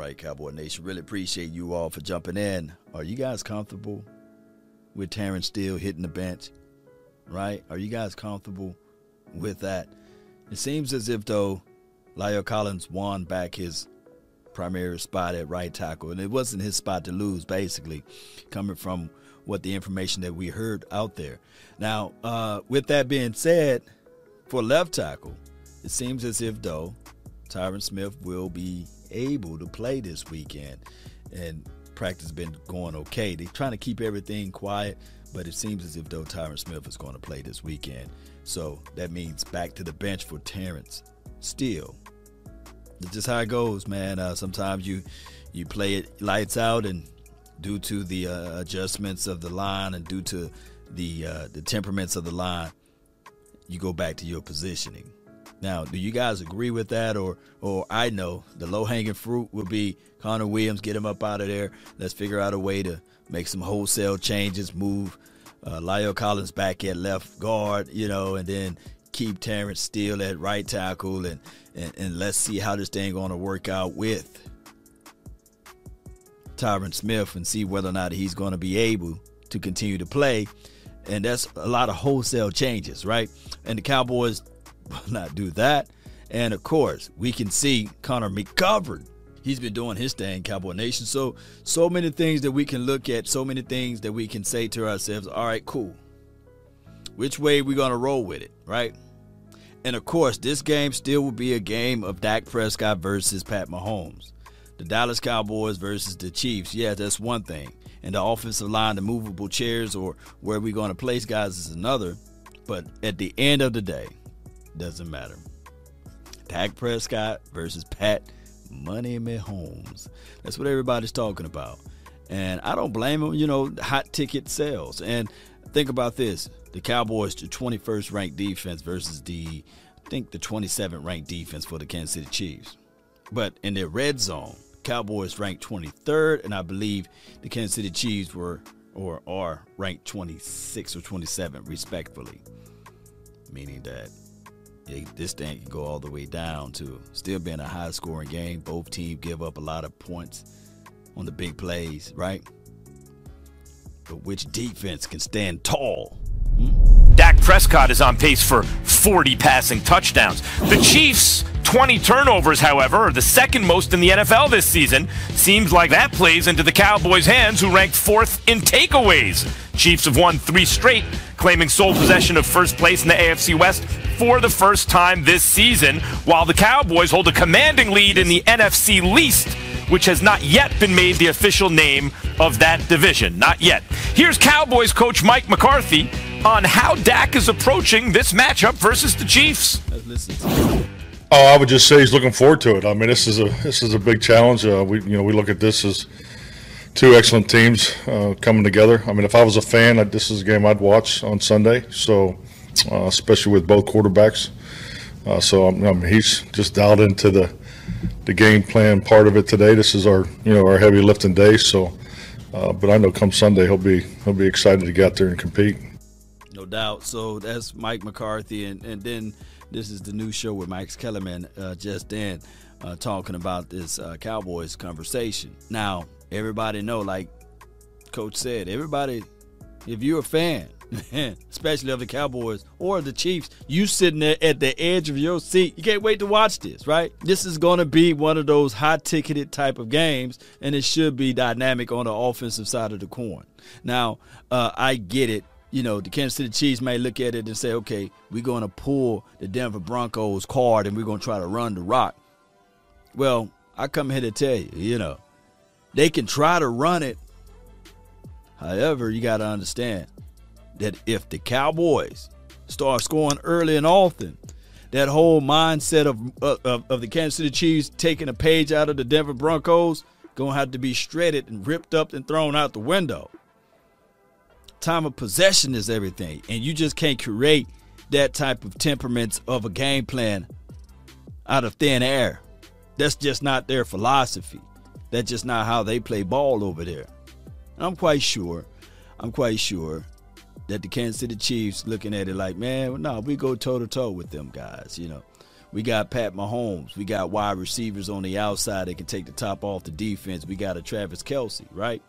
right, Cowboy Nation. Really appreciate you all for jumping in. Are you guys comfortable with Terrence Steele hitting the bench? Right? Are you guys comfortable with that? It seems as if though La'el Collins won back his primary spot at right tackle, and it wasn't his spot to lose, basically, coming from what the information that we heard out there. Now, uh, with that being said, for left tackle, it seems as if though Tyron Smith will be able to play this weekend, and practice been going okay. They're trying to keep everything quiet, but it seems as if though Tyron Smith is going to play this weekend. So that means back to the bench for Terrence Steele, It's just how it goes, man. Uh, sometimes you you play it lights out, and due to the uh, adjustments of the line and due to the uh, the temperaments of the line, you go back to your positioning. Now, do you guys agree with that, or or I know the low hanging fruit would be Connor Williams, get him up out of there. Let's figure out a way to make some wholesale changes, move uh, La'el Collins back at left guard, you know, and then keep Terrence Steele at right tackle, and, and, and let's see how this thing going to work out with Tyron Smith and see whether or not he's going to be able to continue to play. And that's a lot of wholesale changes, right? And the Cowboys will not do that. And of course, we can see Connor McGovern. He's been doing his thing, Cowboy Nation. So, so many things that we can look at, so many things that we can say to ourselves, all right, cool. Which way we going to roll with it, right? And of course, this game still will be a game of Dak Prescott versus Pat Mahomes. The Dallas Cowboys versus the Chiefs. Yeah, that's one thing. And the offensive line, the movable chairs, or where we're going to place guys is another. But at the end of the day, doesn't matter. Dak Prescott versus Pat Money Mahomes. That's what everybody's talking about. And I don't blame them, you know, hot ticket sales. And think about this the Cowboys, the 21st ranked defense versus the, I think, the 27th ranked defense for the Kansas City Chiefs. But in their red zone, Cowboys ranked 23rd, and I believe the Kansas City Chiefs were or are ranked 26 or 27, respectfully. Meaning that this thing can go all the way down to still being a high scoring game. Both teams give up a lot of points on the big plays, right? But which defense can stand tall? Dak Prescott is on pace for 40 passing touchdowns. The Chiefs 20 turnovers, however, are the second most in the NFL this season. Seems like that plays into the Cowboys' hands, who ranked fourth in takeaways. Chiefs have won three straight, claiming sole possession of first place in the AFC West for the first time this season, while the Cowboys hold a commanding lead in the NFC least, which has not yet been made the official name of that division. Not yet. Here's Cowboys coach Mike McCarthy on how Dak is approaching this matchup versus the Chiefs. Oh, I would just say he's looking forward to it. I mean, this is a this is a big challenge. Uh, we you know we look at this as two excellent teams uh, coming together. I mean, if I was a fan, this is a game I'd watch on Sunday. So, uh, especially with both quarterbacks. Uh, so I mean, he's just dialed into the the game plan part of it today. This is our you know our heavy lifting day. So, uh, but I know come Sunday he'll be he'll be excited to get out there and compete. No doubt. So that's Mike McCarthy, and and then this is the new show with Mike Kellerman uh, just then, uh, talking about this uh, Cowboys conversation. Now, everybody know, like Coach said, everybody, if you're a fan, especially of the Cowboys or the Chiefs, you sitting there at the edge of your seat. You can't wait to watch this, right? This is going to be one of those high ticketed type of games, and it should be dynamic on the offensive side of the coin. Now, uh, I get it you know, the Kansas City Chiefs may look at it and say, okay, we're going to pull the Denver Broncos card and we're going to try to run the rock. Well, I come here to tell you, you know, they can try to run it. However, you got to understand that if the Cowboys start scoring early and often, that whole mindset of, of, of the Kansas City Chiefs taking a page out of the Denver Broncos going to have to be shredded and ripped up and thrown out the window time of possession is everything. And you just can't create that type of temperaments of a game plan out of thin air. That's just not their philosophy. That's just not how they play ball over there. And I'm quite sure, I'm quite sure that the Kansas City Chiefs looking at it like, man, no, we go toe to toe with them guys, you know. We got Pat Mahomes. We got wide receivers on the outside that can take the top off the defense. We got a Travis Kelce, right?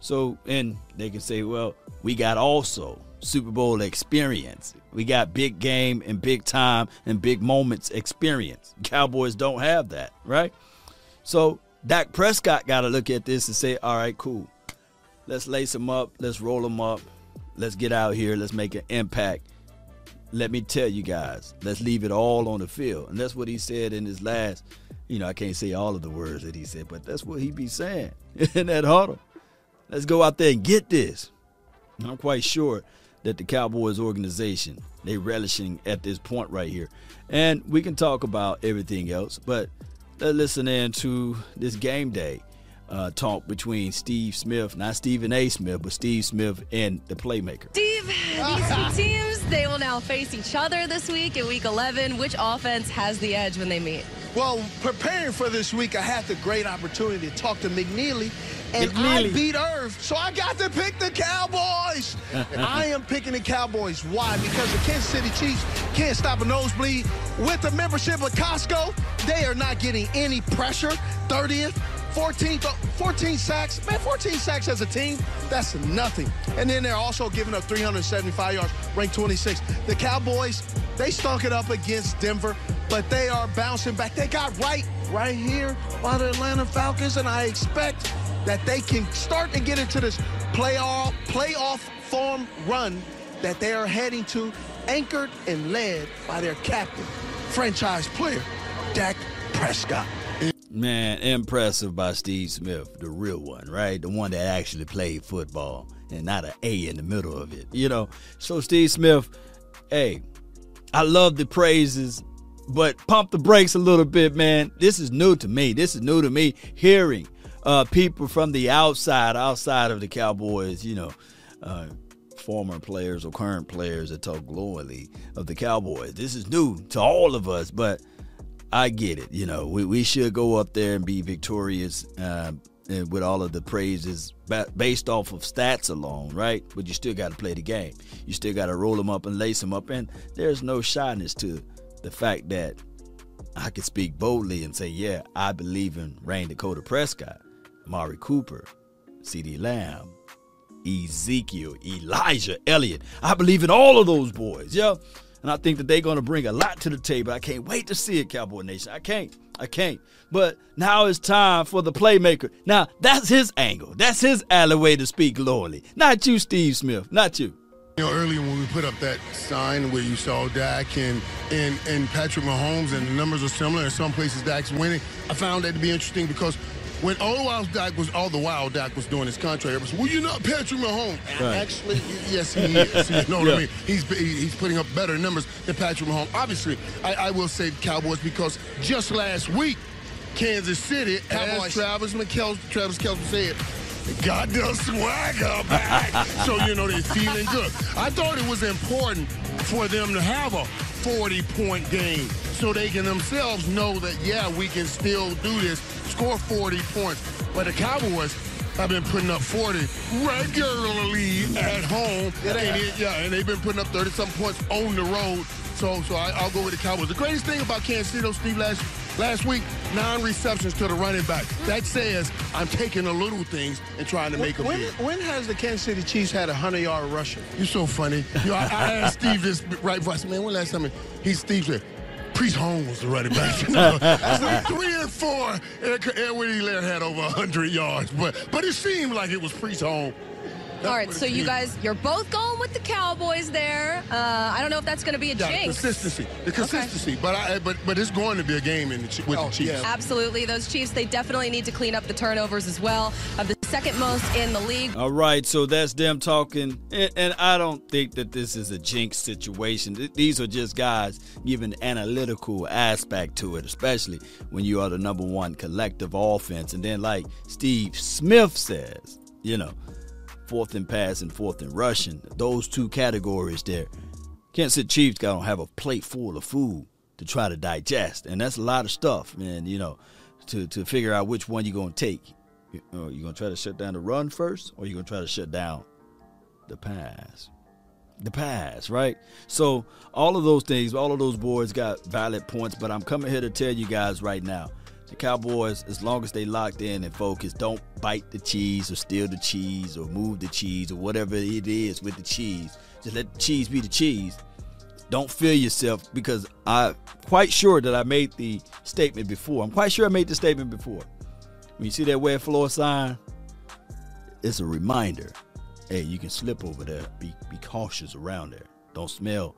So, and they can say, well, we got also Super Bowl experience. We got big game and big time and big moments experience. Cowboys don't have that, right? So, Dak Prescott got to look at this and say, all right, cool. Let's lace them up. Let's roll them up. Let's get out here. Let's make an impact. Let me tell you guys, let's leave it all on the field. And that's what he said in his last, you know, I can't say all of the words that he said, but that's what he be saying in that huddle. Let's go out there and get this. And I'm quite sure that the Cowboys organization, they relishing at this point right here. And we can talk about everything else, but let's listen in to this game day uh, talk between Steve Smith, not Stephen A. Smith, but Steve Smith and the playmaker. Steve, these two teams, they will now face each other this week in week 11. Which offense has the edge when they meet? Well, preparing for this week, I had the great opportunity to talk to McNeely, and McNeely. I beat Irv, so I got to pick the Cowboys. I am picking the Cowboys. Why? Because the Kansas City Chiefs can't stop a nosebleed. With the membership of Costco, they are not getting any pressure. 30th, 14, uh, 14 sacks. Man, 14 sacks as a team, that's nothing. And then they're also giving up 375 yards, ranked 26. The Cowboys, they stunk it up against Denver, but they are bouncing back. They got right right here by the Atlanta Falcons, and I expect that they can start to get into this playoff playoff form run that they are heading to, anchored and led by their captain, franchise player, Dak Prescott. Man, impressive by Steve Smith, the real one, right? The one that actually played football and not an A in the middle of it, you know? So, Steve Smith, hey, I love the praises, but pump the brakes a little bit, man. This is new to me. This is new to me hearing uh, people from the outside, outside of the Cowboys, you know, uh, former players or current players that talk glowingly of the Cowboys. This is new to all of us, but I get it. You know, we, we should go up there and be victorious uh, with all of the praises based off of stats alone, right? But you still got to play the game. You still got to roll them up and lace them up. And there's no shyness to the fact that I could speak boldly and say, yeah, I believe in Rayne Dakota Prescott, Mari Cooper, CeeDee Lamb, Ezekiel, Elijah Elliott. I believe in all of those boys. Yeah. And I think that they're going to bring a lot to the table. I can't wait to see it, Cowboy Nation. I can't. I can't. But now it's time for the playmaker. Now, that's his angle. That's his alleyway to speak glowingly. Not you, Steve Smith. Not you. You know, earlier when we put up that sign where you saw Dak and, and, and Patrick Mahomes and the numbers are similar, in some places Dak's winning, I found that to be interesting because when all the while Dak was all the while Dak was doing his contract, everybody said, "Well, you're not Patrick Mahomes." Right. Actually, yes, he is. You know what yeah. I mean? He's he's putting up better numbers than Patrick Mahomes. Obviously, I, I will say Cowboys because just last week, Kansas City, Cowboys. as Travis McKel- Travis Kelce said, got the swagger back. so, you know, they're feeling good. I thought it was important for them to have a 40 point game so they can themselves know that, yeah, we can still do this, score 40 points. But the Cowboys have been putting up 40 regularly at home. And it, yeah, and they've been putting up 30 some points on the road. So, so I, will go with the Cowboys. The greatest thing about Kansas City, though, Steve, last last week, nine receptions to the running back. That says I'm taking the little things and trying to make them when, when has the Kansas City Chiefs had a 100-yard rusher? You're so funny. You know, I, I asked Steve this right before. I said, man, when last time he's Steve said, Priest Holmes was the running back. three and four, and Edwards-Helaire had over 100 yards. But but it seemed like it was Priest Holmes all right, so you guys, you're both going with the Cowboys there. Uh, I don't know if that's going to be a yeah, jinx. Consistency, the consistency. Okay. But I, but but it's going to be a game in the, with oh, the Chiefs. Yeah. Absolutely, those Chiefs, they definitely need to clean up the turnovers as well. Of the second most in the league. All right, so that's them talking, and, and I don't think that this is a jinx situation. These are just guys giving analytical aspect to it, especially when you are the number one collective offense. And then, like Steve Smith says, you know fourth and pass and fourth and rushing. Those two categories there. Kansas City Chiefs got to have a plate full of food to try to digest, and that's a lot of stuff, man. You know, to to figure out which one you're gonna take. You know, you're gonna try to shut down the run first, or you're gonna try to shut down the pass. the pass, right? So all of those things, all of those boards got valid points, but I'm coming here to tell you guys right now. The Cowboys, as long as they locked in and focused, don't bite the cheese or steal the cheese or move the cheese or whatever it is with the cheese. Just let the cheese be the cheese. Don't feel yourself because I'm quite sure that I made the statement before. I'm quite sure I made the statement before. When you see that wet floor sign, it's a reminder. Hey, you can slip over there. Be be cautious around there. Don't smell.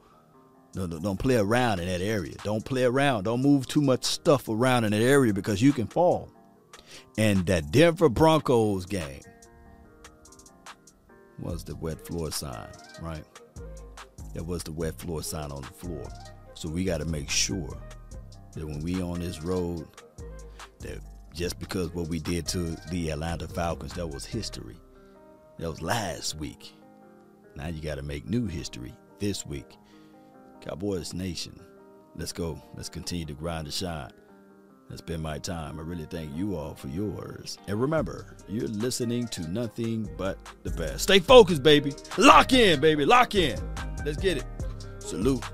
Don't, don't play around in that area. Don't play around. Don't move too much stuff around in that area because you can fall. And that Denver Broncos game was the wet floor sign, right? That was the wet floor sign on the floor. So we got to make sure that when we on this road, that just because what we did to the Atlanta Falcons, that was history. That was last week. Now you got to make new history this week. Cowboys Nation, let's go. Let's continue to grind and shine. That's been my time. I really thank you all for yours. And remember, you're listening to nothing but the best. Stay focused, baby. Lock in, baby. Lock in. Let's get it. Salute.